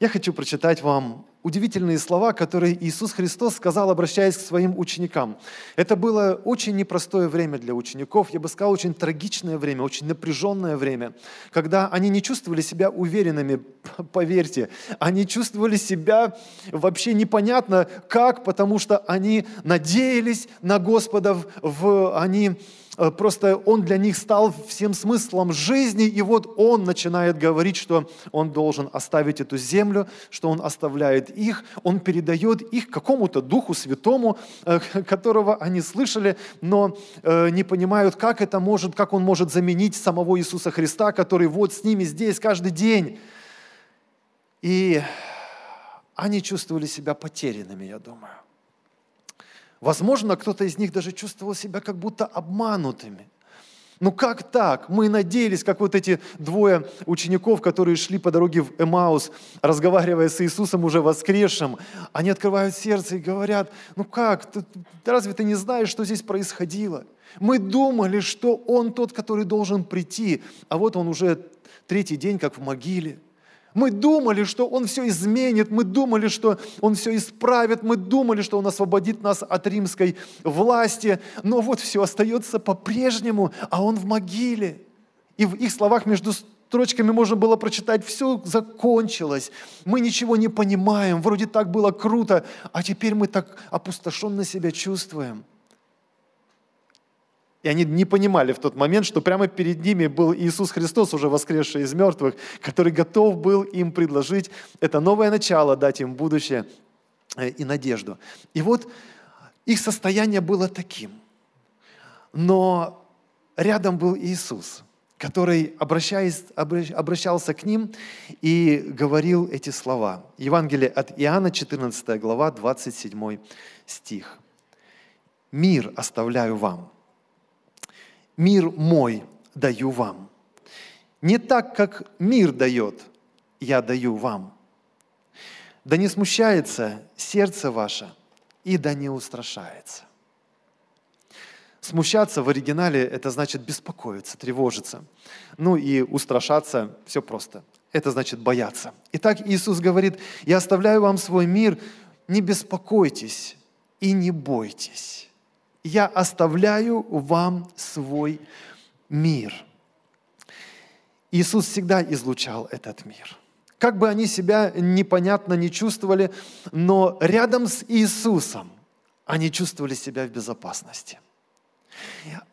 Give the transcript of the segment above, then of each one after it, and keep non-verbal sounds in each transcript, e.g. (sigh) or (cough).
Я хочу прочитать вам удивительные слова, которые Иисус Христос сказал, обращаясь к своим ученикам. Это было очень непростое время для учеников, я бы сказал, очень трагичное время, очень напряженное время, когда они не чувствовали себя уверенными, (laughs) поверьте, они чувствовали себя вообще непонятно как, потому что они надеялись на Господа, в, они просто он для них стал всем смыслом жизни, и вот он начинает говорить, что он должен оставить эту землю, что он оставляет их, он передает их какому-то Духу Святому, э, (laughs) которого они слышали, но э, не понимают, как это может, как он может заменить самого Иисуса Христа, который вот с ними здесь каждый день. И они чувствовали себя потерянными, я думаю. Возможно, кто-то из них даже чувствовал себя как будто обманутыми. Ну как так? Мы надеялись, как вот эти двое учеников, которые шли по дороге в Эмаус, разговаривая с Иисусом уже воскресшим, они открывают сердце и говорят, ну как, ты, разве ты не знаешь, что здесь происходило? Мы думали, что Он тот, который должен прийти, а вот Он уже третий день как в могиле – мы думали, что Он все изменит, мы думали, что Он все исправит, мы думали, что Он освободит нас от римской власти, но вот все остается по-прежнему, а Он в могиле. И в их словах между строчками можно было прочитать, все закончилось, мы ничего не понимаем, вроде так было круто, а теперь мы так опустошенно себя чувствуем – и они не понимали в тот момент, что прямо перед ними был Иисус Христос, уже воскресший из мертвых, который готов был им предложить это новое начало, дать им будущее э, и надежду. И вот их состояние было таким. Но рядом был Иисус, который, обращаясь, обращался к ним и говорил эти слова. Евангелие от Иоанна, 14 глава, 27 стих. «Мир оставляю вам, мир мой даю вам. Не так, как мир дает, я даю вам. Да не смущается сердце ваше, и да не устрашается. Смущаться в оригинале – это значит беспокоиться, тревожиться. Ну и устрашаться – все просто. Это значит бояться. Итак, Иисус говорит, «Я оставляю вам свой мир, не беспокойтесь и не бойтесь» я оставляю вам свой мир. Иисус всегда излучал этот мир. Как бы они себя непонятно не чувствовали, но рядом с Иисусом они чувствовали себя в безопасности.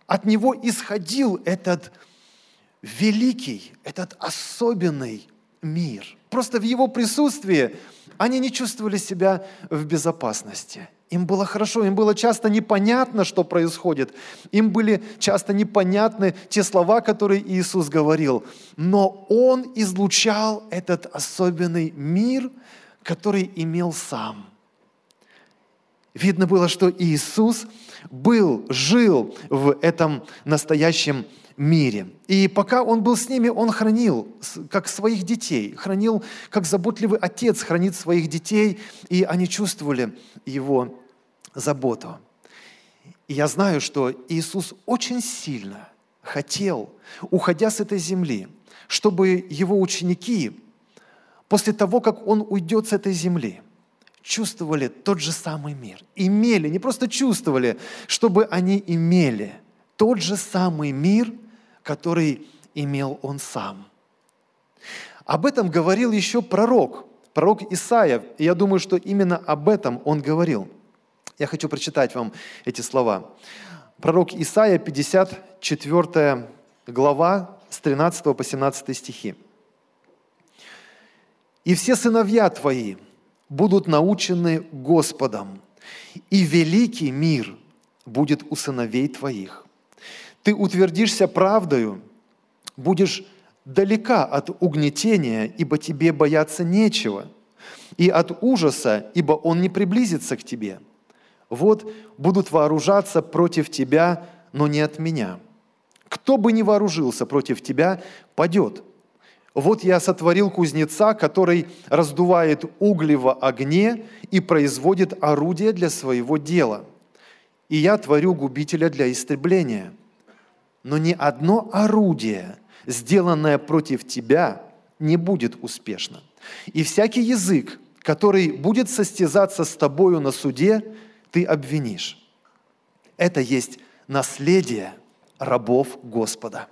От Него исходил этот великий, этот особенный мир. Просто в Его присутствии они не чувствовали себя в безопасности. Им было хорошо, им было часто непонятно, что происходит. Им были часто непонятны те слова, которые Иисус говорил. Но Он излучал этот особенный мир, который имел сам. Видно было, что Иисус был, жил в этом настоящем мире. И пока он был с ними, он хранил, как своих детей, хранил, как заботливый отец хранит своих детей, и они чувствовали его заботу. И я знаю, что Иисус очень сильно хотел, уходя с этой земли, чтобы его ученики, после того, как он уйдет с этой земли, чувствовали тот же самый мир. Имели, не просто чувствовали, чтобы они имели тот же самый мир – который имел он сам. Об этом говорил еще пророк, пророк Исаия. И я думаю, что именно об этом он говорил. Я хочу прочитать вам эти слова. Пророк Исаия, 54 глава, с 13 по 17 стихи. «И все сыновья твои будут научены Господом, и великий мир будет у сыновей твоих ты утвердишься правдою, будешь далека от угнетения, ибо тебе бояться нечего, и от ужаса, ибо он не приблизится к тебе. Вот будут вооружаться против тебя, но не от меня. Кто бы ни вооружился против тебя, падет. Вот я сотворил кузнеца, который раздувает угли в огне и производит орудие для своего дела. И я творю губителя для истребления – но ни одно орудие, сделанное против тебя, не будет успешно. И всякий язык, который будет состязаться с тобою на суде, ты обвинишь. Это есть наследие рабов Господа.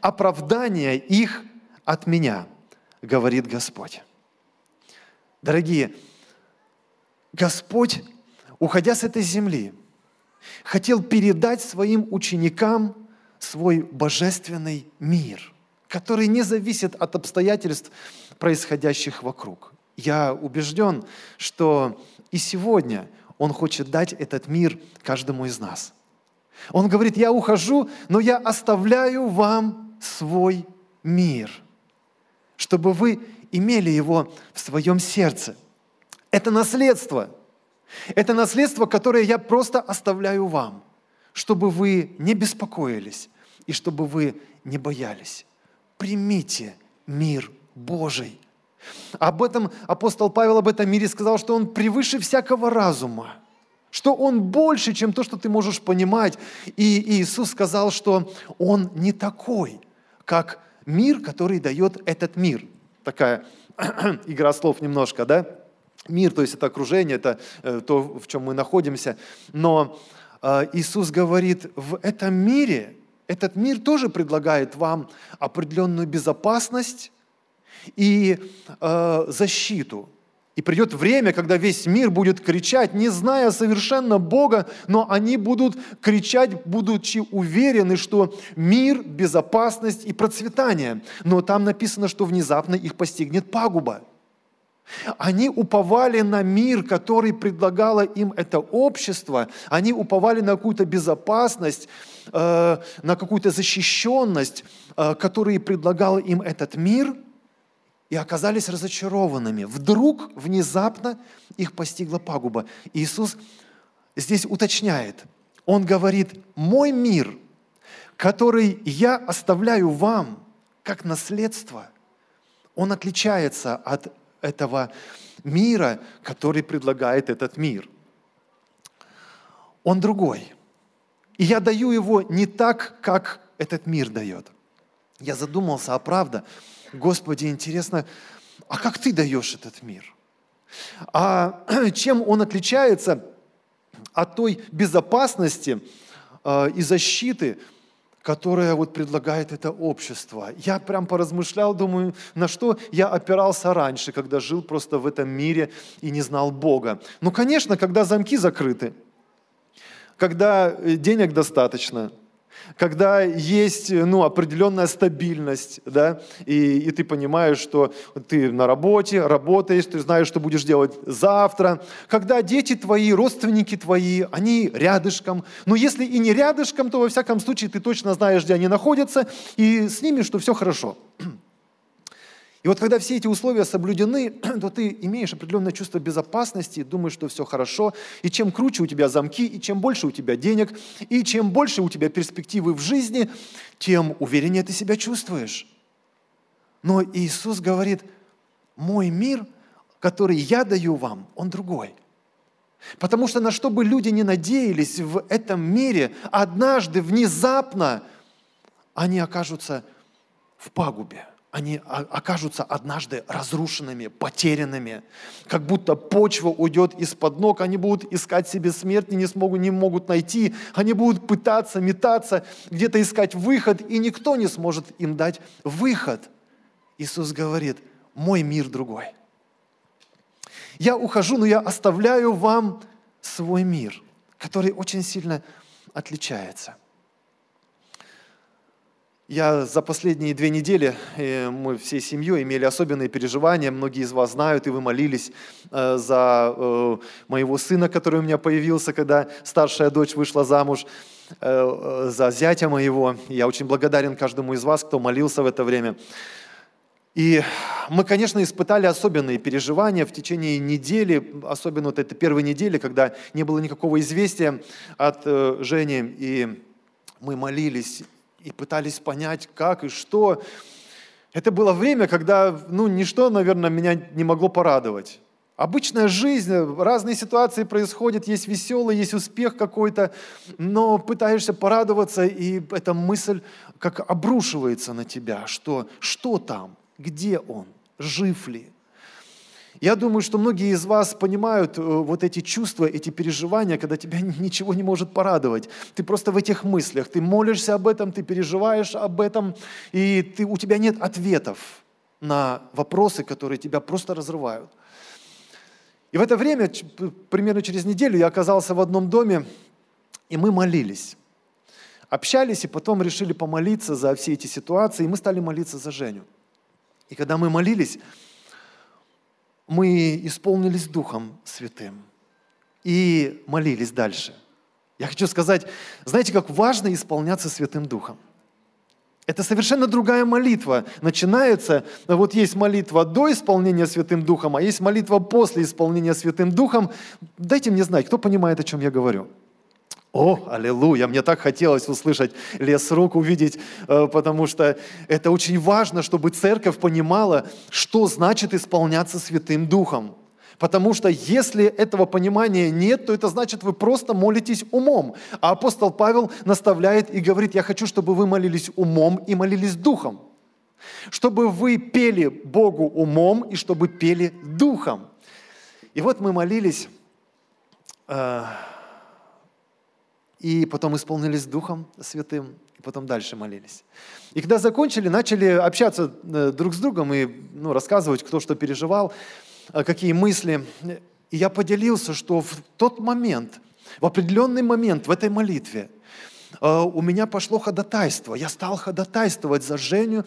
Оправдание их от меня, говорит Господь. Дорогие, Господь, уходя с этой земли, хотел передать своим ученикам свой божественный мир, который не зависит от обстоятельств, происходящих вокруг. Я убежден, что и сегодня Он хочет дать этот мир каждому из нас. Он говорит, я ухожу, но я оставляю вам свой мир, чтобы вы имели его в своем сердце. Это наследство. Это наследство, которое я просто оставляю вам, чтобы вы не беспокоились и чтобы вы не боялись. Примите мир Божий. Об этом апостол Павел об этом мире сказал, что он превыше всякого разума, что он больше, чем то, что ты можешь понимать. И Иисус сказал, что он не такой, как мир, который дает этот мир. Такая (clears throat) игра слов немножко, да? Мир, то есть это окружение, это э, то, в чем мы находимся. Но э, Иисус говорит, в этом мире, этот мир тоже предлагает вам определенную безопасность, и э, защиту. И придет время, когда весь мир будет кричать, не зная совершенно Бога, но они будут кричать, будучи уверены, что мир, безопасность и процветание. Но там написано, что внезапно их постигнет пагуба. Они уповали на мир, который предлагало им это общество. Они уповали на какую-то безопасность, э, на какую-то защищенность, э, которую предлагал им этот мир – и оказались разочарованными. Вдруг, внезапно их постигла пагуба. Иисус здесь уточняет. Он говорит, мой мир, который я оставляю вам как наследство, он отличается от этого мира, который предлагает этот мир. Он другой. И я даю его не так, как этот мир дает. Я задумался, а правда, Господи, интересно, а как ты даешь этот мир? А (clears throat) чем он отличается от той безопасности э, и защиты, которая вот предлагает это общество. Я прям поразмышлял, думаю, на что я опирался раньше, когда жил просто в этом мире и не знал Бога. Ну, конечно, когда замки закрыты, когда э, денег достаточно – когда есть ну, определенная стабильность, да, и, и ты понимаешь, что ты на работе, работаешь, ты знаешь, что будешь делать завтра, когда дети твои, родственники твои, они рядышком, но если и не рядышком, то во всяком случае ты точно знаешь, где они находятся, и с ними, что все хорошо. И вот когда все эти условия соблюдены, (clears throat) то ты имеешь определенное чувство безопасности, думаешь, что все хорошо. И чем круче у тебя замки, и чем больше у тебя денег, и чем больше у тебя перспективы в жизни, тем увереннее ты себя чувствуешь. Но Иисус говорит, мой мир, который я даю вам, он другой. Потому что на что бы люди не надеялись в этом мире, однажды, внезапно, они окажутся в пагубе они окажутся однажды разрушенными, потерянными, как будто почва уйдет из-под ног, они будут искать себе смерти, не смогут, не могут найти, они будут пытаться, метаться, где-то искать выход, и никто не сможет им дать выход. Иисус говорит, мой мир другой. Я ухожу, но я оставляю вам свой мир, который очень сильно отличается – я за последние две недели, э, мы всей семьей имели особенные переживания, многие из вас знают, и вы молились э, за э, моего сына, который у меня появился, когда старшая дочь вышла замуж, за зятя моего. Я очень благодарен каждому из вас, кто молился в это время. И мы, конечно, испытали особенные переживания в течение недели, особенно вот этой первой недели, когда не было никакого известия от Жени, и мы молились, и пытались понять, как и что. Это было время, когда ну, ничто, наверное, меня не могло порадовать. Обычная жизнь, разные ситуации происходят, есть веселый, есть успех какой-то, но пытаешься порадоваться, и эта мысль как обрушивается на тебя, что что там, где он, жив ли, Я думаю, что многие из вас понимают э, вот эти чувства, эти переживания, когда тебя (laughs) ничего не может порадовать. Ты просто в этих мыслях, ты молишься об этом, ты переживаешь об этом, и ты, у тебя нет ответов на вопросы, которые тебя просто разрывают. И в это время, примерно через неделю, я оказался в одном доме, и мы молились. Общались, и потом решили помолиться за все эти ситуации, и мы стали молиться за Женю. И когда мы молились, мы исполнились Духом Святым и молились дальше. Я хочу сказать, знаете, как важно исполняться Святым Духом. Это совершенно другая молитва. Начинается, вот есть молитва до исполнения Святым Духом, а есть молитва после исполнения Святым Духом. Дайте мне знать, кто понимает, о чем я говорю. О, аллилуйя, мне так хотелось услышать лес рук, увидеть, э, потому что это очень важно, чтобы церковь понимала, что значит исполняться Святым Духом. Потому что если этого понимания нет, то это значит, вы просто молитесь умом. А апостол Павел наставляет и говорит, я хочу, чтобы вы молились умом и молились духом. Чтобы вы пели Богу умом и чтобы пели духом. И вот мы молились, э, и потом исполнились Духом Святым, и потом дальше молились. И когда закончили, начали общаться э, друг с другом и ну, рассказывать, кто что переживал, э, какие мысли. И я поделился, что в тот момент, в определенный момент в этой молитве – у меня пошло ходатайство. Я стал ходатайствовать за Женю.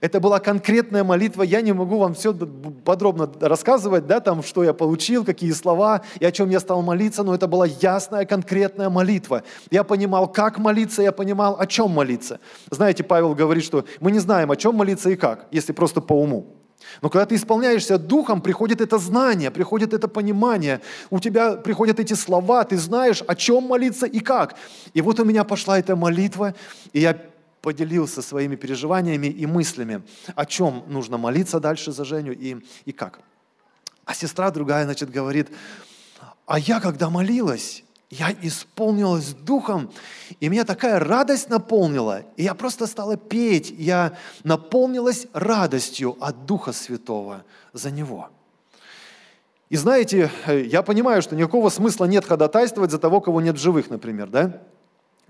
Это была конкретная молитва. Я не могу вам все подробно рассказывать, да, там, что я получил, какие слова и о чем я стал молиться, но это была ясная, конкретная молитва. Я понимал, как молиться, я понимал, о чем молиться. Знаете, Павел говорит, что мы не знаем, о чем молиться и как, если просто по уму. Но когда ты исполняешься духом, приходит это знание, приходит это понимание, у тебя приходят эти слова, ты знаешь, о чем молиться и как. И вот у меня пошла эта молитва, и я поделился своими переживаниями и мыслями, о чем нужно молиться дальше за Женю и, и как. А сестра другая, значит, говорит, а я когда молилась, я исполнилась духом, и меня такая радость наполнила, и я просто стала петь, я наполнилась радостью от Духа Святого за Него. И знаете, я понимаю, что никакого смысла нет ходатайствовать за того, кого нет в живых, например, да?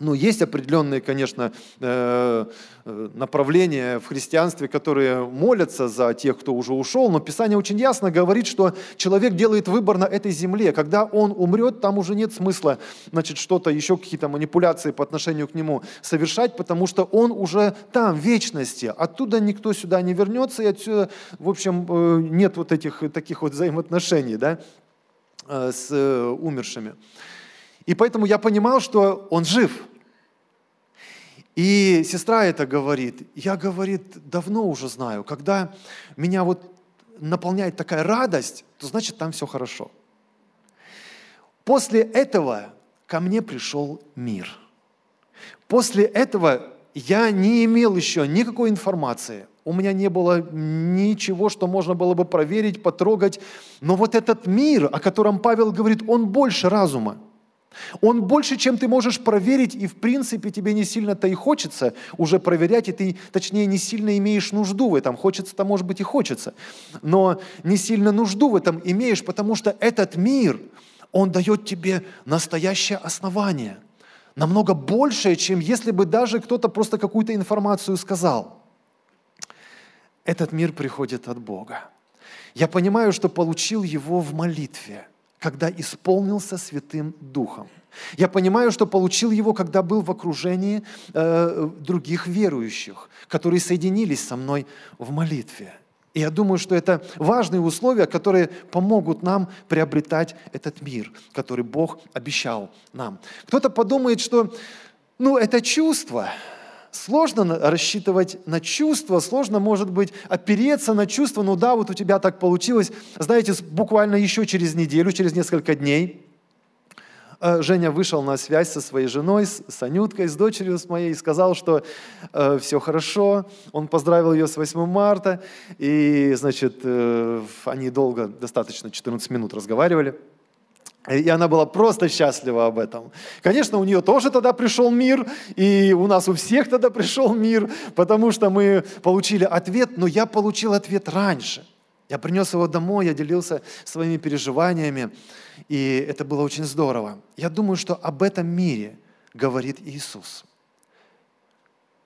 Ну, есть определенные, конечно, э, э, направления в христианстве, которые молятся за тех, кто уже ушел, но Писание очень ясно говорит, что человек делает выбор на этой земле. Когда он умрет, там уже нет смысла, значит, что-то, еще какие-то манипуляции по отношению к нему совершать, потому что он уже там, в вечности. Оттуда никто сюда не вернется, и отсюда, в общем, э, нет вот этих таких вот взаимоотношений, да, с умершими. И поэтому я понимал, что он жив – и сестра это говорит. Я, говорит, давно уже знаю, когда меня вот наполняет такая радость, то значит там все хорошо. После этого ко мне пришел мир. После этого я не имел еще никакой информации. У меня не было ничего, что можно было бы проверить, потрогать. Но вот этот мир, о котором Павел говорит, он больше разума. Он больше, чем ты можешь проверить, и в принципе тебе не сильно-то и хочется уже проверять, и ты, точнее, не сильно имеешь нужду в этом. Хочется-то, может быть, и хочется, но не сильно нужду в этом имеешь, потому что этот мир, он дает тебе настоящее основание, намного большее, чем если бы даже кто-то просто какую-то информацию сказал. Этот мир приходит от Бога. Я понимаю, что получил его в молитве – когда исполнился Святым Духом. Я понимаю, что получил его, когда был в окружении э, других верующих, которые соединились со мной в молитве. И я думаю, что это важные условия, которые помогут нам приобретать этот мир, который Бог обещал нам. Кто-то подумает, что ну, это чувство, сложно рассчитывать на чувства, сложно, может быть, опереться на чувства. Ну да, вот у тебя так получилось. Знаете, буквально еще через неделю, через несколько дней э, Женя вышел на связь со своей женой, с Анюткой, с дочерью с моей, и сказал, что э, все хорошо. Он поздравил ее с 8 марта, и, значит, э, они долго, достаточно 14 минут разговаривали. И она была просто счастлива об этом. Конечно, у нее тоже тогда пришел мир, и у нас у всех тогда пришел мир, потому что мы получили ответ, но я получил ответ раньше. Я принес его домой, я делился своими переживаниями, и это было очень здорово. Я думаю, что об этом мире говорит Иисус.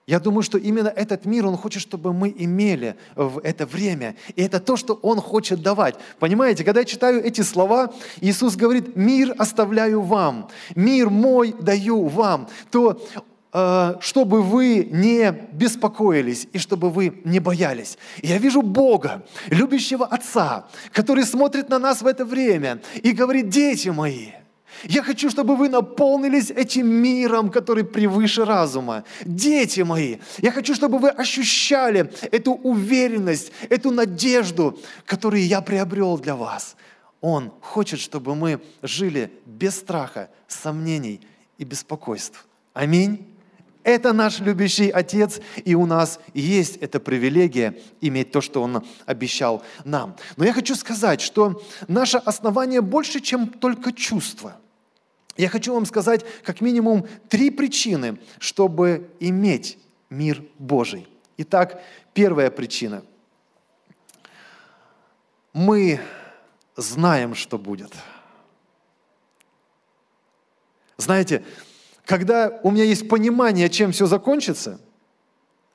Я думаю, что именно этот мир Он хочет, чтобы мы имели в это время. И это то, что Он хочет давать. Понимаете, когда я читаю эти слова, Иисус говорит, мир оставляю вам, мир мой даю вам, то Э, чтобы вы не беспокоились и чтобы вы не боялись. я вижу Бога, любящего Отца, который смотрит на нас в это время и говорит, дети мои, я хочу, чтобы вы наполнились этим миром, который превыше разума. Дети мои, я хочу, чтобы вы ощущали эту уверенность, эту надежду, которую я приобрел для вас. Он хочет, чтобы мы жили без страха, сомнений и беспокойств. Аминь. Это наш любящий Отец, и у нас есть эта привилегия иметь то, что Он обещал нам. Но я хочу сказать, что наше основание больше, чем только чувство. Я хочу вам сказать как минимум три причины, чтобы иметь мир Божий. Итак, первая причина. Мы знаем, что будет. Знаете, когда у меня есть понимание, чем все закончится,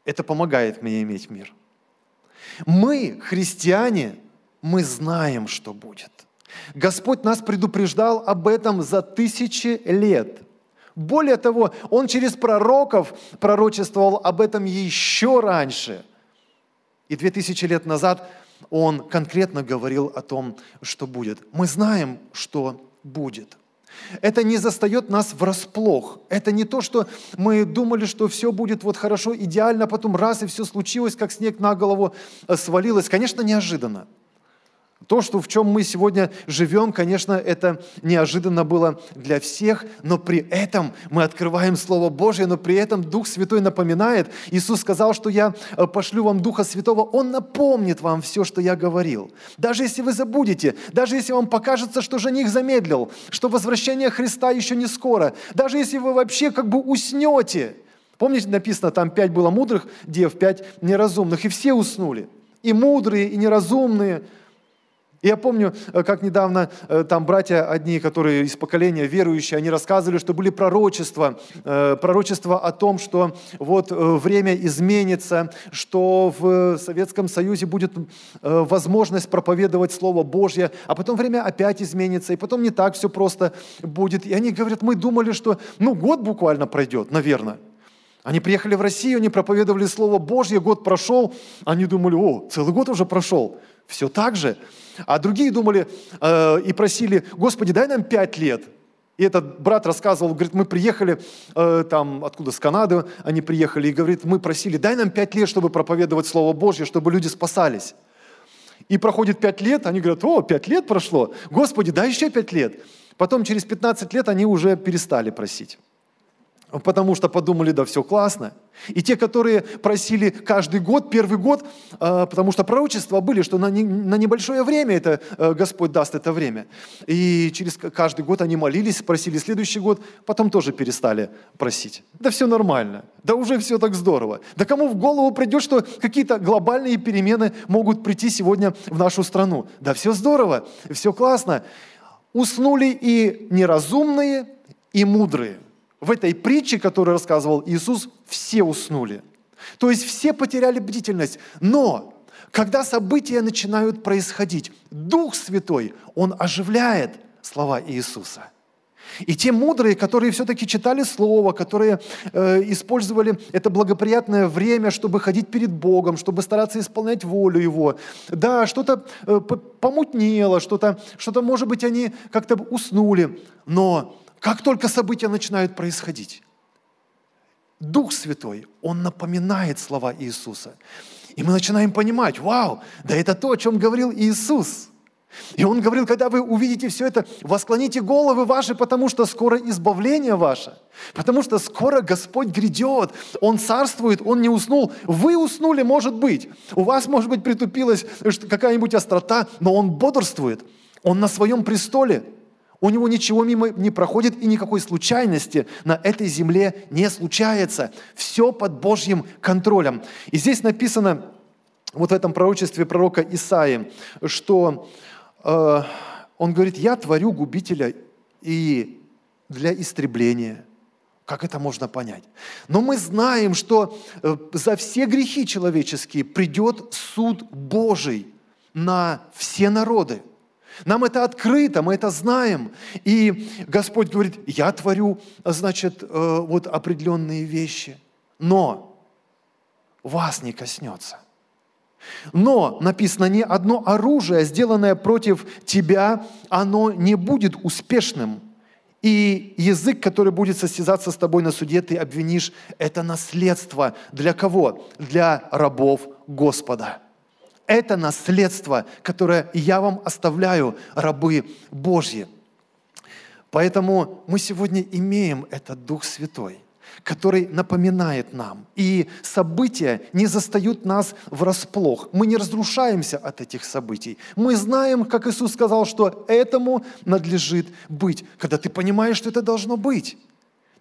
это помогает мне иметь мир. Мы, христиане, мы знаем, что будет. Господь нас предупреждал об этом за тысячи лет. Более того, Он через пророков пророчествовал об этом еще раньше. И две тысячи лет назад Он конкретно говорил о том, что будет. Мы знаем, что будет. Это не застает нас врасплох. Это не то, что мы думали, что все будет вот хорошо, идеально, потом раз и все случилось, как снег на голову э, свалилось. Конечно, неожиданно. То, что в чем мы сегодня живем, конечно, это неожиданно было для всех, но при этом мы открываем Слово Божье, но при этом Дух Святой напоминает. Иисус сказал, что я э, пошлю вам Духа Святого, Он напомнит вам все, что я говорил. Даже если вы забудете, даже если вам покажется, что жених замедлил, что возвращение Христа еще не скоро, даже если вы вообще как бы уснете. Помните, написано, там пять было мудрых дев, пять неразумных, и все уснули. И мудрые, и неразумные – и я помню, э, как недавно э, там братья одни, которые из поколения верующие, они рассказывали, что были пророчества, э, пророчества о том, что вот время изменится, что в Советском Союзе будет возможность проповедовать Слово Божье, а потом время опять изменится, и потом не так все просто будет. И они говорят, мы думали, что ну год буквально пройдет, наверное. Они приехали в Россию, они проповедовали Слово Божье, год прошел, они думали, о, целый год уже прошел, все так же. А другие думали э, и просили, Господи, дай нам пять лет. И этот брат рассказывал, говорит, мы приехали э, там, откуда, с Канады они приехали, и говорит, мы просили, дай нам пять лет, чтобы проповедовать Слово Божье, чтобы люди спасались. И проходит пять лет, они говорят, о, пять лет прошло, Господи, дай еще пять лет. Потом через 15 лет они уже перестали просить потому что подумали, да, все классно. И те, которые просили каждый год, первый год, а, потому что пророчества были, что на небольшое время это э, Господь даст это время. И через каждый год они молились, просили следующий год, потом тоже перестали просить. Да все нормально, да уже все так здорово. Да кому в голову придет, что какие-то глобальные перемены могут прийти сегодня в нашу страну? Да все здорово, все классно. Уснули и неразумные, и мудрые – в этой притче, которую рассказывал Иисус, все уснули. То есть все потеряли бдительность. Но когда события начинают происходить, Дух Святой, Он оживляет слова Иисуса. И те мудрые, которые все-таки читали Слово, которые э, использовали это благоприятное время, чтобы ходить перед Богом, чтобы стараться исполнять волю Его. Да, что-то э, помутнело, что-то, что-то, может быть, они как-то уснули, но как только события начинают происходить, Дух Святой, Он напоминает слова Иисуса. И мы начинаем понимать, вау, да это то, о чем говорил Иисус. И Он говорил, когда вы увидите все это, восклоните головы ваши, потому что скоро избавление ваше. Потому что скоро Господь грядет, Он царствует, Он не уснул. Вы уснули, может быть. У вас, может быть, притупилась какая-нибудь острота, но Он бодрствует. Он на своем престоле. У него ничего мимо не проходит и никакой случайности на этой земле не случается. Все под Божьим контролем. И здесь написано вот в этом пророчестве пророка Исаи, что э, он говорит, я творю губителя и для истребления. Как это можно понять? Но мы знаем, что э, за все грехи человеческие придет суд Божий на все народы. Нам это открыто, мы это знаем. И Господь говорит, я творю, значит, э, вот определенные вещи, но вас не коснется. Но написано, не одно оружие, сделанное против тебя, оно не будет успешным. И язык, который будет состязаться с тобой на суде, ты обвинишь, это наследство. Для кого? Для рабов Господа. Это наследство, которое я вам оставляю, рабы Божьи. Поэтому мы сегодня имеем этот Дух Святой – который напоминает нам. И события не застают нас врасплох. Мы не разрушаемся от этих событий. Мы знаем, как Иисус сказал, что этому надлежит быть. Когда ты понимаешь, что это должно быть.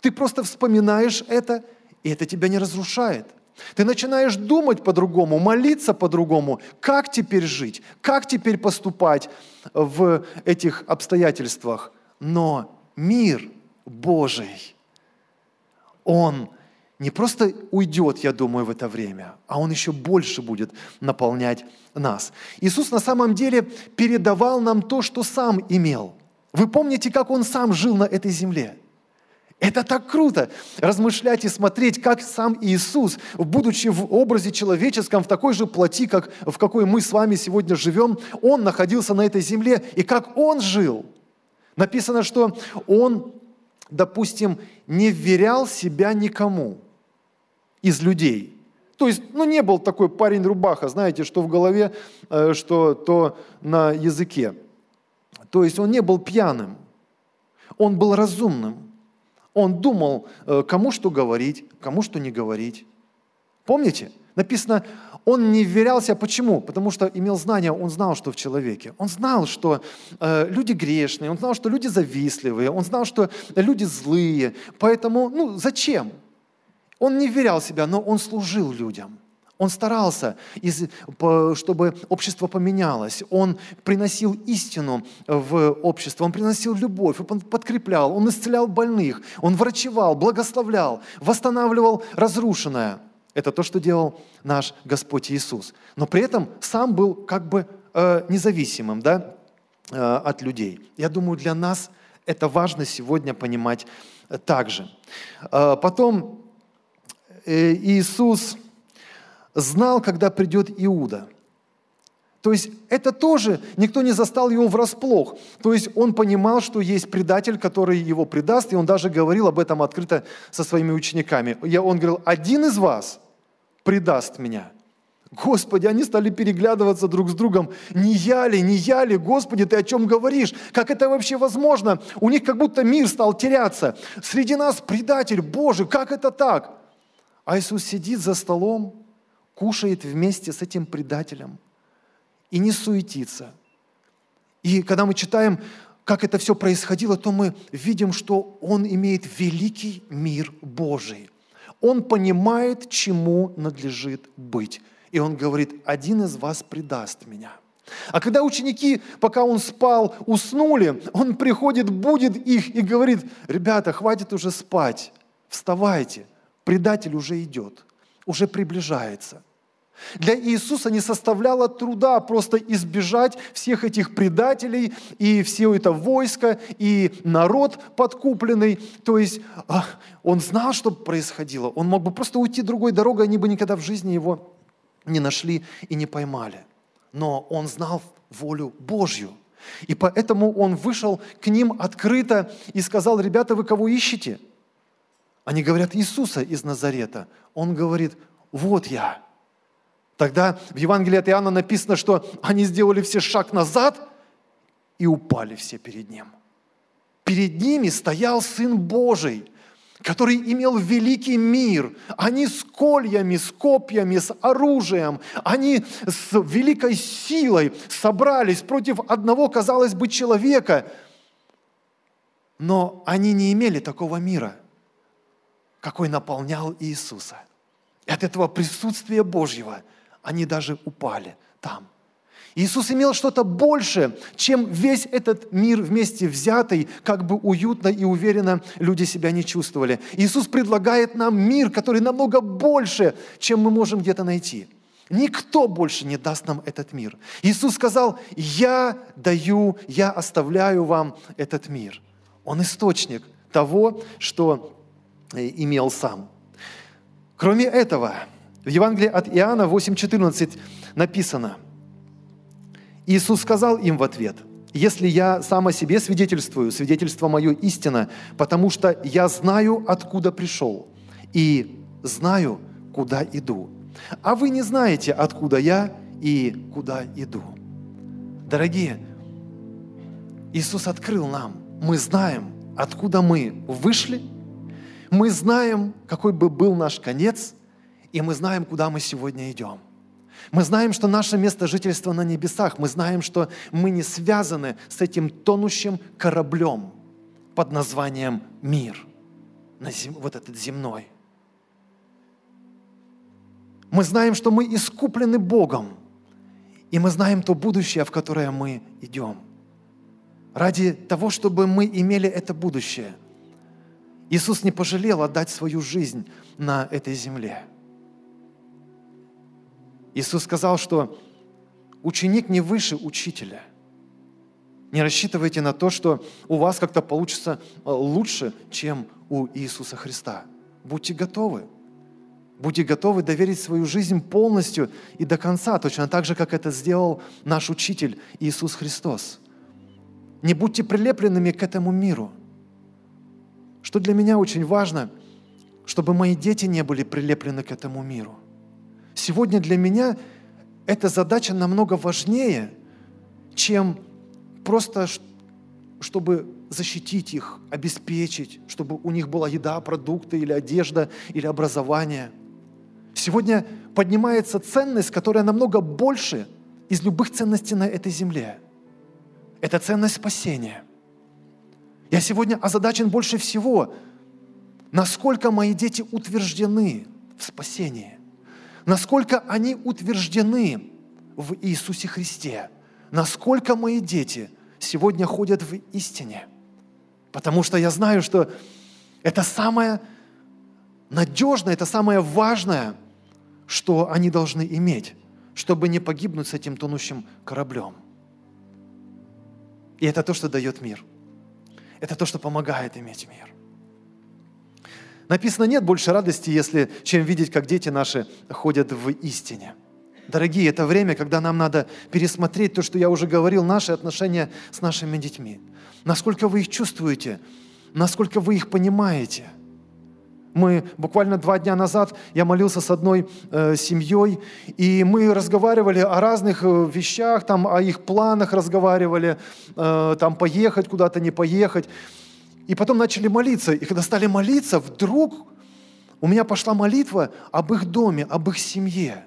Ты просто вспоминаешь это, и это тебя не разрушает. Ты начинаешь думать по-другому, молиться по-другому, как теперь жить, как теперь поступать в этих обстоятельствах. Но мир Божий – он не просто уйдет, я думаю, в это время, а Он еще больше будет наполнять нас. Иисус на самом деле передавал нам то, что сам имел. Вы помните, как Он сам жил на этой земле? Это так круто, размышлять и смотреть, как сам Иисус, будучи в образе человеческом, в такой же плоти, как в какой мы с вами сегодня живем, Он находился на этой земле, и как Он жил. Написано, что Он допустим, не вверял себя никому из людей. То есть, ну, не был такой парень-рубаха, знаете, что в голове, э, что то на языке. То есть он не был пьяным, он был разумным. Он думал, э, кому что говорить, кому что не говорить. Помните? Написано, он не вверялся. Почему? Потому что имел знания, он знал, что в человеке. Он знал, что э, люди грешные, он знал, что люди завистливые, он знал, что люди злые. Поэтому, ну, зачем? Он не вверял себя, но он служил людям. Он старался, чтобы общество поменялось. Он приносил истину в общество, он приносил любовь, он подкреплял, он исцелял больных, он врачевал, благословлял, восстанавливал разрушенное – это то, что делал наш Господь Иисус. Но при этом сам был как бы э, независимым да, э, от людей. Я думаю, для нас это важно сегодня понимать э, также. Потом Иисус знал, когда придет Иуда – то есть это тоже, никто не застал его врасплох. То есть он понимал, что есть предатель, который его предаст, и он даже говорил об этом открыто со своими учениками. Он говорил, один из вас предаст меня. Господи, они стали переглядываться друг с другом. Не я ли, не я ли, Господи, ты о чем говоришь? Как это вообще возможно? У них как будто мир стал теряться. Среди нас предатель, Боже, как это так? А Иисус сидит за столом, кушает вместе с этим предателем – и не суетиться. И когда мы читаем, как это все происходило, то мы видим, что он имеет великий мир Божий. Он понимает, чему надлежит быть. И он говорит, один из вас предаст меня. А когда ученики, пока он спал, уснули, он приходит, будет их и говорит, ребята, хватит уже спать, вставайте, предатель уже идет, уже приближается – для Иисуса не составляло труда просто избежать всех этих предателей и все это войско и народ подкупленный. То есть а, он знал, что происходило. Он мог бы просто уйти другой дорогой, они бы никогда в жизни его не нашли и не поймали. Но он знал волю Божью. И поэтому он вышел к ним открыто и сказал, ребята, вы кого ищете? Они говорят, Иисуса из Назарета. Он говорит, вот я. Тогда в Евангелии от Иоанна написано, что они сделали все шаг назад и упали все перед Ним. Перед ними стоял Сын Божий, который имел великий мир. Они с кольями, с копьями, с оружием, они с великой силой собрались против одного, казалось бы, человека. Но они не имели такого мира, какой наполнял Иисуса. И от этого присутствия Божьего – Они даже упали там. Иисус имел что-то больше, чем весь этот мир вместе взятый, как бы уютно и уверенно люди себя не чувствовали. Иисус предлагает нам мир, который намного больше, чем мы можем где-то найти. Никто больше не даст нам этот мир. Иисус сказал, я даю, я оставляю вам этот мир. Он источник того, что э, имел сам. Кроме этого, в Евангелии от Иоанна 8.14 написано – Иисус сказал им в ответ, «Если я сам о себе свидетельствую, свидетельство мое истина, потому что я знаю, откуда пришел, и знаю, куда иду. А вы не знаете, откуда я и куда иду». Дорогие, Иисус открыл нам, мы знаем, откуда мы вышли, мы знаем, какой бы был наш конец, и мы знаем, куда мы сегодня идем – мы знаем, что наше место жительства на небесах. Мы знаем, что мы не связаны с этим тонущим кораблем под названием мир, вот этот земной. Мы знаем, что мы искуплены Богом, и мы знаем то будущее, в которое мы идем. Ради того, чтобы мы имели это будущее, Иисус не пожалел отдать свою жизнь на этой земле – Иисус сказал, что ученик не выше учителя. Не рассчитывайте на то, что у вас как-то получится э, лучше, чем у Иисуса Христа. Будьте готовы. Будьте готовы доверить свою жизнь полностью и до конца, точно так же, как это сделал наш учитель Иисус Христос. Не будьте прилепленными к этому миру. Что для меня очень важно, чтобы мои дети не были прилеплены к этому миру – Сегодня для меня эта задача намного важнее, чем просто чтобы защитить их, обеспечить, чтобы у них была еда, продукты или одежда, или образование. Сегодня поднимается ценность, которая намного больше из любых ценностей на этой земле. Это ценность спасения. Я сегодня озадачен больше всего, насколько мои дети утверждены в спасении насколько они утверждены в Иисусе Христе, насколько мои дети сегодня ходят в истине. Потому что я знаю, что это самое надежное, это самое важное, что они должны иметь, чтобы не погибнуть с этим тонущим кораблем. И это то, что дает мир. Это то, что помогает иметь мир. Написано, нет больше радости, если, чем видеть, как дети наши ходят в истине. Дорогие, это время, когда нам надо пересмотреть то, что я уже говорил, наши отношения с нашими детьми. Насколько вы их чувствуете, насколько вы их понимаете. Мы буквально два дня назад, я молился с одной э, семьей, и мы разговаривали о разных э, вещах, там, о их планах разговаривали, э, там, поехать куда-то, не поехать. И потом начали молиться. И когда стали молиться, вдруг у меня пошла молитва об их доме, об их семье.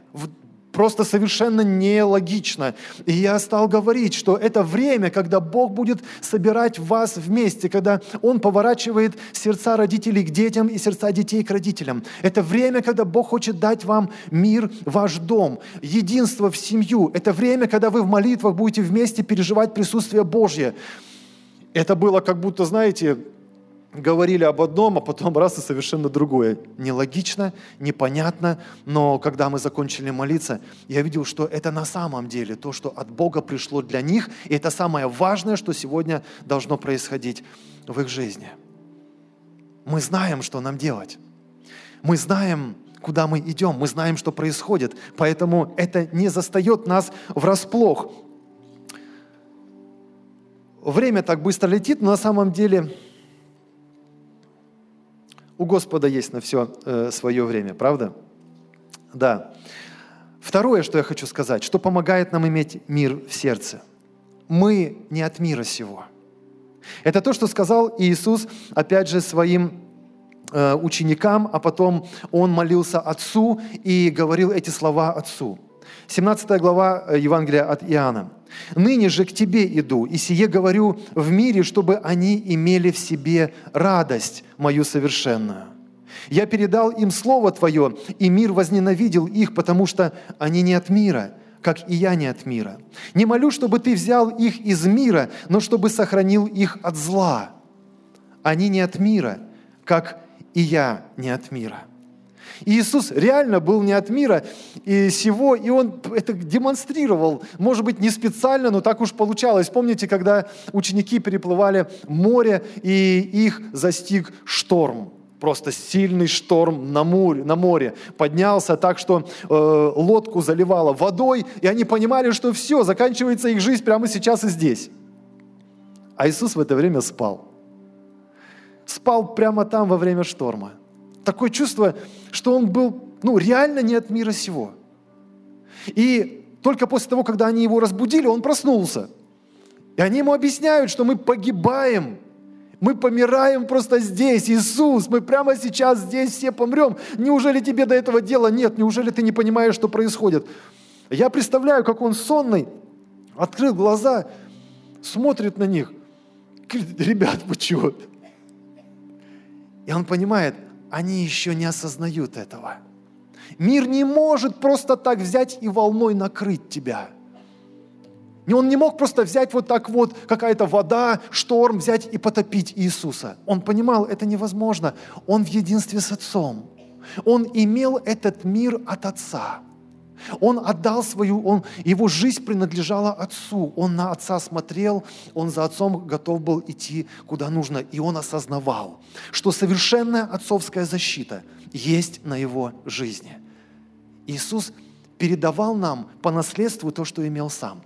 Просто совершенно нелогично. И я стал говорить, что это время, когда Бог будет собирать вас вместе, когда Он поворачивает сердца родителей к детям и сердца детей к родителям. Это время, когда Бог хочет дать вам мир, ваш дом, единство в семью. Это время, когда вы в молитвах будете вместе переживать присутствие Божье. Это было как будто, знаете, говорили об одном, а потом раз и совершенно другое. Нелогично, непонятно, но когда мы закончили молиться, я видел, что это на самом деле то, что от Бога пришло для них, и это самое важное, что сегодня должно происходить в их жизни. Мы знаем, что нам делать. Мы знаем, куда мы идем, мы знаем, что происходит, поэтому это не застает нас врасплох. Время так быстро летит, но на самом деле у Господа есть на все э, свое время, правда? Да. Второе, что я хочу сказать, что помогает нам иметь мир в сердце. Мы не от мира сего. Это то, что сказал Иисус, опять же, своим э, ученикам, а потом Он молился Отцу и говорил эти слова Отцу. 17 глава э, Евангелия от Иоанна. «Ныне же к Тебе иду, и сие говорю в мире, чтобы они имели в себе радость мою совершенную. Я передал им Слово Твое, и мир возненавидел их, потому что они не от мира, как и я не от мира. Не молю, чтобы Ты взял их из мира, но чтобы сохранил их от зла. Они не от мира, как и я не от мира. И Иисус реально был не от мира и сего, и Он это демонстрировал. Может быть, не специально, но так уж получалось. Помните, когда ученики переплывали море, и их застиг шторм? просто сильный шторм на море, на море поднялся так, что э, лодку заливало водой, и они понимали, что все, заканчивается их жизнь прямо сейчас и здесь. А Иисус в это время спал. Спал прямо там во время шторма – такое чувство, что он был ну, реально не от мира сего. И только после того, когда они его разбудили, он проснулся. И они ему объясняют, что мы погибаем, мы помираем просто здесь. Иисус, мы прямо сейчас здесь все помрем. Неужели тебе до этого дела нет? Неужели ты не понимаешь, что происходит? Я представляю, как он сонный, открыл глаза, смотрит на них. Говорит, ребят, вы чего? И он понимает, они еще не осознают этого. Мир не может просто так взять и волной накрыть тебя. Он не мог просто взять вот так вот, какая-то вода, шторм взять и потопить Иисуса. Он понимал, это невозможно. Он в единстве с Отцом. Он имел этот мир от Отца. Он отдал свою, он, его жизнь принадлежала Отцу. Он на Отца смотрел, он за Отцом готов был идти куда нужно. И он осознавал, что совершенная отцовская защита есть на его жизни. Иисус передавал нам по наследству то, что имел сам.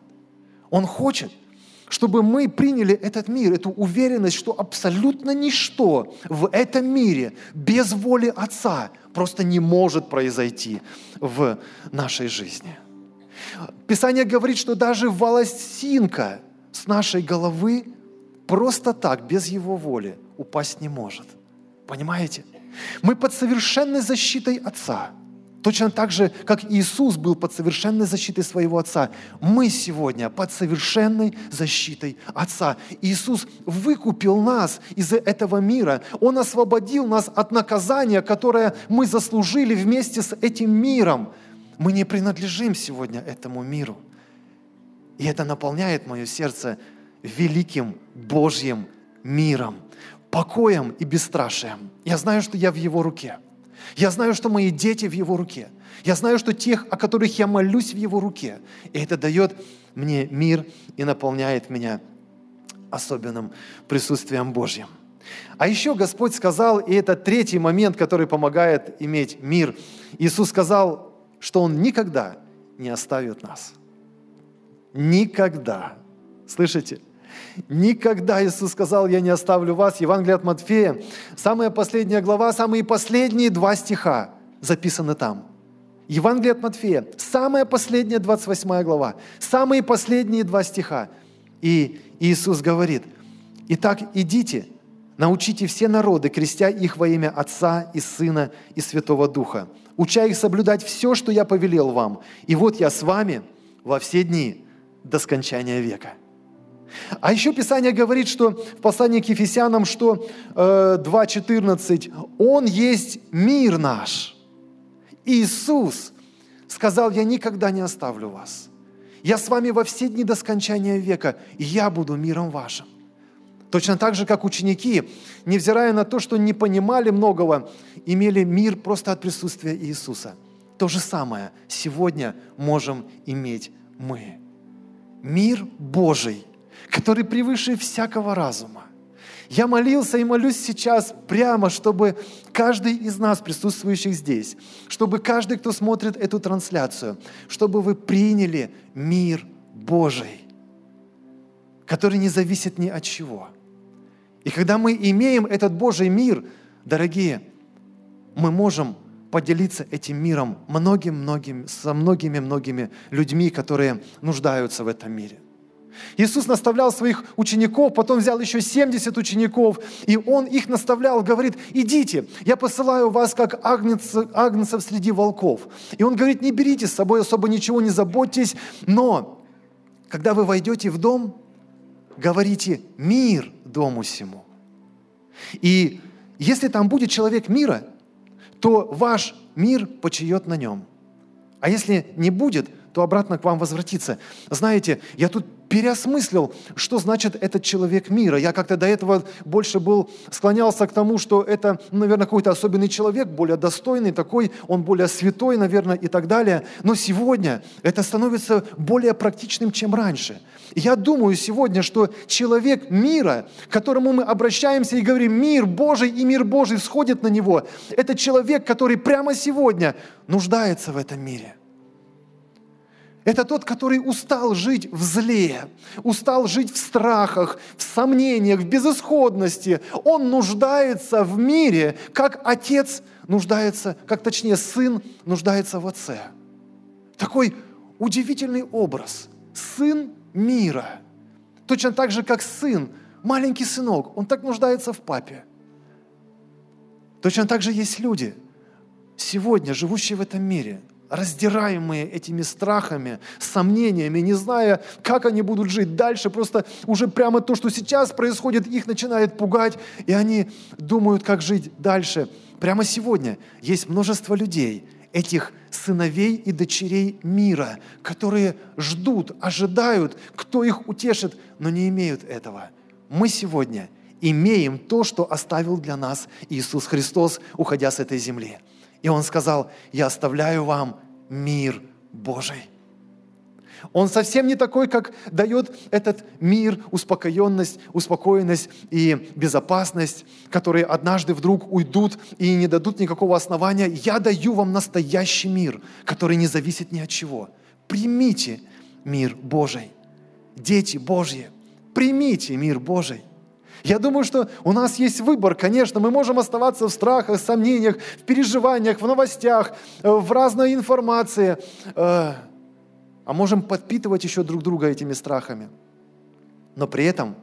Он хочет – чтобы мы приняли этот мир, эту уверенность, что абсолютно ничто в этом мире без воли Отца просто не может произойти в нашей жизни. Писание говорит, что даже волосинка с нашей головы просто так, без Его воли, упасть не может. Понимаете? Мы под совершенной защитой Отца – Точно так же, как Иисус был под совершенной защитой своего Отца, мы сегодня под совершенной защитой Отца. Иисус выкупил нас из этого мира. Он освободил нас от наказания, которое мы заслужили вместе с этим миром. Мы не принадлежим сегодня этому миру. И это наполняет мое сердце великим Божьим миром, покоем и бесстрашием. Я знаю, что я в Его руке – я знаю, что мои дети в Его руке. Я знаю, что тех, о которых я молюсь, в Его руке. И это дает мне мир и наполняет меня особенным присутствием Божьим. А еще Господь сказал, и это третий момент, который помогает иметь мир. Иисус сказал, что Он никогда не оставит нас. Никогда. Слышите? Никогда Иисус сказал, я не оставлю вас. Евангелие от Матфея, самая последняя глава, самые последние два стиха записаны там. Евангелие от Матфея, самая последняя 28 глава, самые последние два стиха. И Иисус говорит, «Итак, идите, научите все народы, крестя их во имя Отца и Сына и Святого Духа, уча их соблюдать все, что я повелел вам. И вот я с вами во все дни до скончания века». А еще Писание говорит, что в послании к Ефесянам, что э, 2.14, Он есть мир наш. Иисус сказал, я никогда не оставлю вас. Я с вами во все дни до скончания века, и я буду миром вашим. Точно так же, как ученики, невзирая на то, что не понимали многого, имели мир просто от присутствия Иисуса. То же самое сегодня можем иметь мы. Мир Божий – который превыше всякого разума. Я молился и молюсь сейчас прямо, чтобы каждый из нас, присутствующих здесь, чтобы каждый, кто смотрит эту трансляцию, чтобы вы приняли мир Божий, который не зависит ни от чего. И когда мы имеем этот Божий мир, дорогие, мы можем поделиться этим миром многим-многим, со многими-многими людьми, которые нуждаются в этом мире. Иисус наставлял своих учеников, потом взял еще 70 учеников, и Он их наставлял, говорит, идите, я посылаю вас как агнцев, агнцев среди волков. И Он говорит, не берите с собой особо ничего, не заботьтесь, но когда вы войдете в дом, говорите «мир дому сему». И если там будет человек мира, то ваш мир почиет на нем. А если не будет, то обратно к вам возвратится. Знаете, я тут переосмыслил, что значит этот человек мира. Я как-то до этого больше был, склонялся к тому, что это, наверное, какой-то особенный человек, более достойный такой, он более святой, наверное, и так далее. Но сегодня это становится более практичным, чем раньше. Я думаю сегодня, что человек мира, к которому мы обращаемся и говорим, мир Божий и мир Божий сходит на него, это человек, который прямо сегодня нуждается в этом мире – это тот, который устал жить в зле, устал жить в страхах, в сомнениях, в безысходности. Он нуждается в мире, как отец нуждается, как точнее сын нуждается в отце. Такой удивительный образ. Сын мира. Точно так же, как сын, маленький сынок, он так нуждается в папе. Точно так же есть люди, сегодня живущие в этом мире – раздираемые этими страхами, сомнениями, не зная, как они будут жить дальше. Просто уже прямо то, что сейчас происходит, их начинает пугать, и они думают, как жить дальше. Прямо сегодня есть множество людей, этих сыновей и дочерей мира, которые ждут, ожидают, кто их утешит, но не имеют этого. Мы сегодня имеем то, что оставил для нас Иисус Христос, уходя с этой земли – и он сказал, я оставляю вам мир Божий. Он совсем не такой, как дает этот мир, успокоенность, успокоенность и безопасность, которые однажды вдруг уйдут и не дадут никакого основания. Я даю вам настоящий мир, который не зависит ни от чего. Примите мир Божий. Дети Божьи, примите мир Божий. Я думаю, что у нас есть выбор, конечно, мы можем оставаться в страхах, сомнениях, в переживаниях, в новостях, э, в разной информации, э, а можем подпитывать еще друг друга этими страхами. Но при этом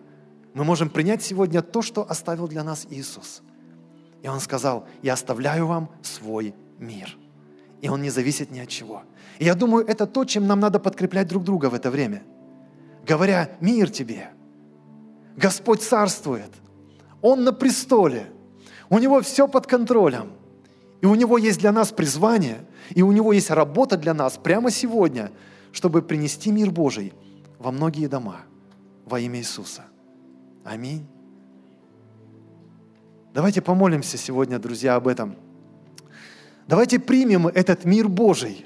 мы можем принять сегодня то, что оставил для нас Иисус. И Он сказал, я оставляю вам свой мир. И он не зависит ни от чего. И я думаю, это то, чем нам надо подкреплять друг друга в это время. Говоря, мир тебе – Господь царствует. Он на престоле. У Него все под контролем. И у Него есть для нас призвание, и у Него есть работа для нас прямо сегодня, чтобы принести мир Божий во многие дома во имя Иисуса. Аминь. Давайте помолимся сегодня, друзья, об этом. Давайте примем этот мир Божий.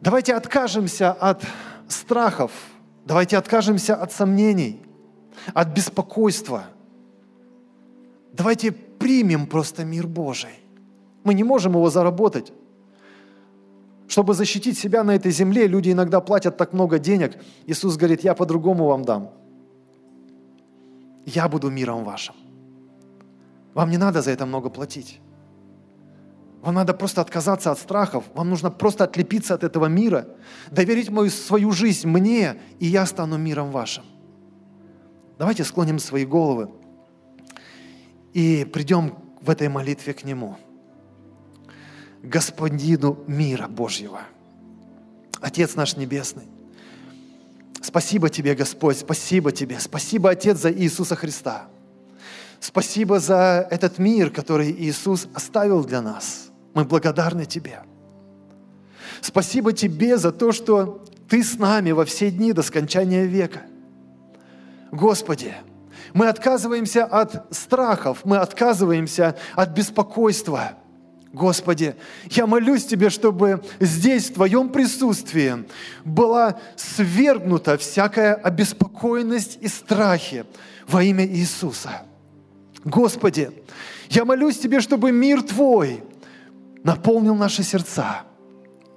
Давайте откажемся от страхов, Давайте откажемся от сомнений, от беспокойства. Давайте примем просто мир Божий. Мы не можем его заработать. Чтобы защитить себя на этой земле, люди иногда платят так много денег. Иисус говорит, я по-другому вам дам. Я буду миром вашим. Вам не надо за это много платить. Вам надо просто отказаться от страхов, вам нужно просто отлепиться от этого мира, доверить мою свою жизнь мне, и я стану миром вашим. Давайте склоним свои головы и придем в этой молитве к Нему. Господину мира Божьего. Отец наш Небесный, спасибо Тебе, Господь, спасибо Тебе, спасибо, Отец, за Иисуса Христа. Спасибо за этот мир, который Иисус оставил для нас – мы благодарны Тебе. Спасибо Тебе за то, что Ты с нами во все дни до скончания века. Господи, мы отказываемся от страхов, мы отказываемся от беспокойства. Господи, я молюсь Тебе, чтобы здесь, в Твоем присутствии, была свергнута всякая обеспокоенность и страхи во имя Иисуса. Господи, я молюсь Тебе, чтобы мир Твой – наполнил наши сердца.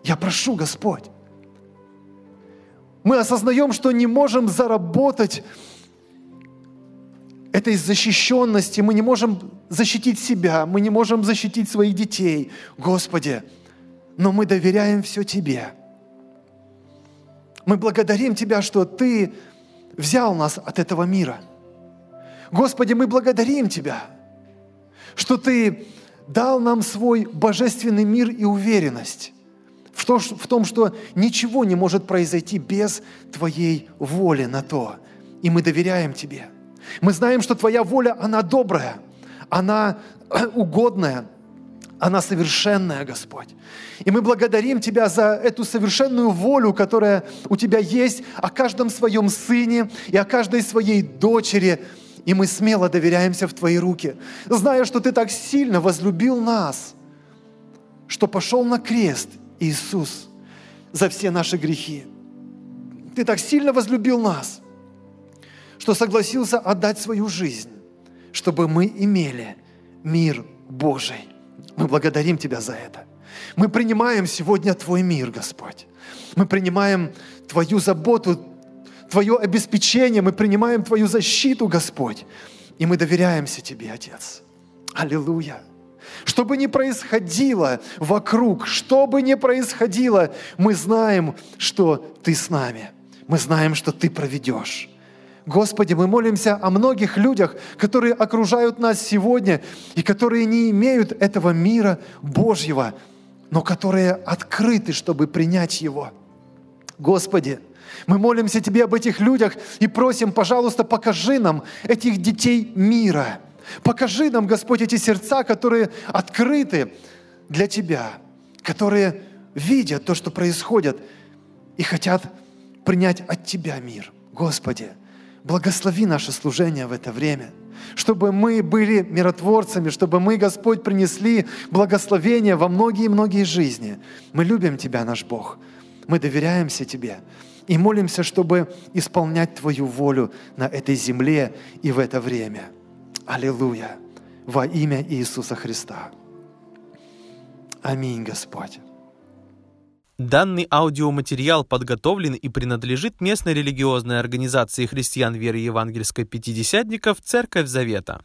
Я прошу, Господь. Мы осознаем, что не можем заработать этой защищенности, мы не можем защитить себя, мы не можем защитить своих детей, Господи, но мы доверяем все Тебе. Мы благодарим Тебя, что Ты взял нас от этого мира. Господи, мы благодарим Тебя, что Ты дал нам свой божественный мир и уверенность в, то, в том, что ничего не может произойти без Твоей воли на то. И мы доверяем Тебе. Мы знаем, что Твоя воля, она добрая, она (clears throat) угодная, она совершенная, Господь. И мы благодарим Тебя за эту совершенную волю, которая у Тебя есть о каждом своем сыне и о каждой своей дочери. И мы смело доверяемся в Твои руки, зная, что Ты так сильно возлюбил нас, что пошел на крест, Иисус, за все наши грехи. Ты так сильно возлюбил нас, что согласился отдать свою жизнь, чтобы мы имели мир Божий. Мы благодарим Тебя за это. Мы принимаем сегодня Твой мир, Господь. Мы принимаем Твою заботу, Твое обеспечение, мы принимаем Твою защиту, Господь. И мы доверяемся Тебе, Отец. Аллилуйя. Что бы ни происходило вокруг, что бы ни происходило, мы знаем, что Ты с нами. Мы знаем, что Ты проведешь. Господи, мы молимся о многих людях, которые окружают нас сегодня и которые не имеют этого мира Божьего, но которые открыты, чтобы принять его. Господи, мы молимся Тебе об этих людях и просим, пожалуйста, покажи нам этих детей мира. Покажи нам, Господь, эти сердца, которые открыты для Тебя, которые видят то, что происходит, и хотят принять от Тебя мир. Господи, благослови наше служение в это время, чтобы мы были миротворцами, чтобы мы, Господь, принесли благословение во многие-многие жизни. Мы любим Тебя, наш Бог. Мы доверяемся Тебе и молимся, чтобы исполнять Твою волю на этой земле и в это время. Аллилуйя! Во имя Иисуса Христа. Аминь, Господь. Данный аудиоматериал подготовлен и принадлежит местной религиозной организации христиан веры евангельской пятидесятников «Церковь Завета».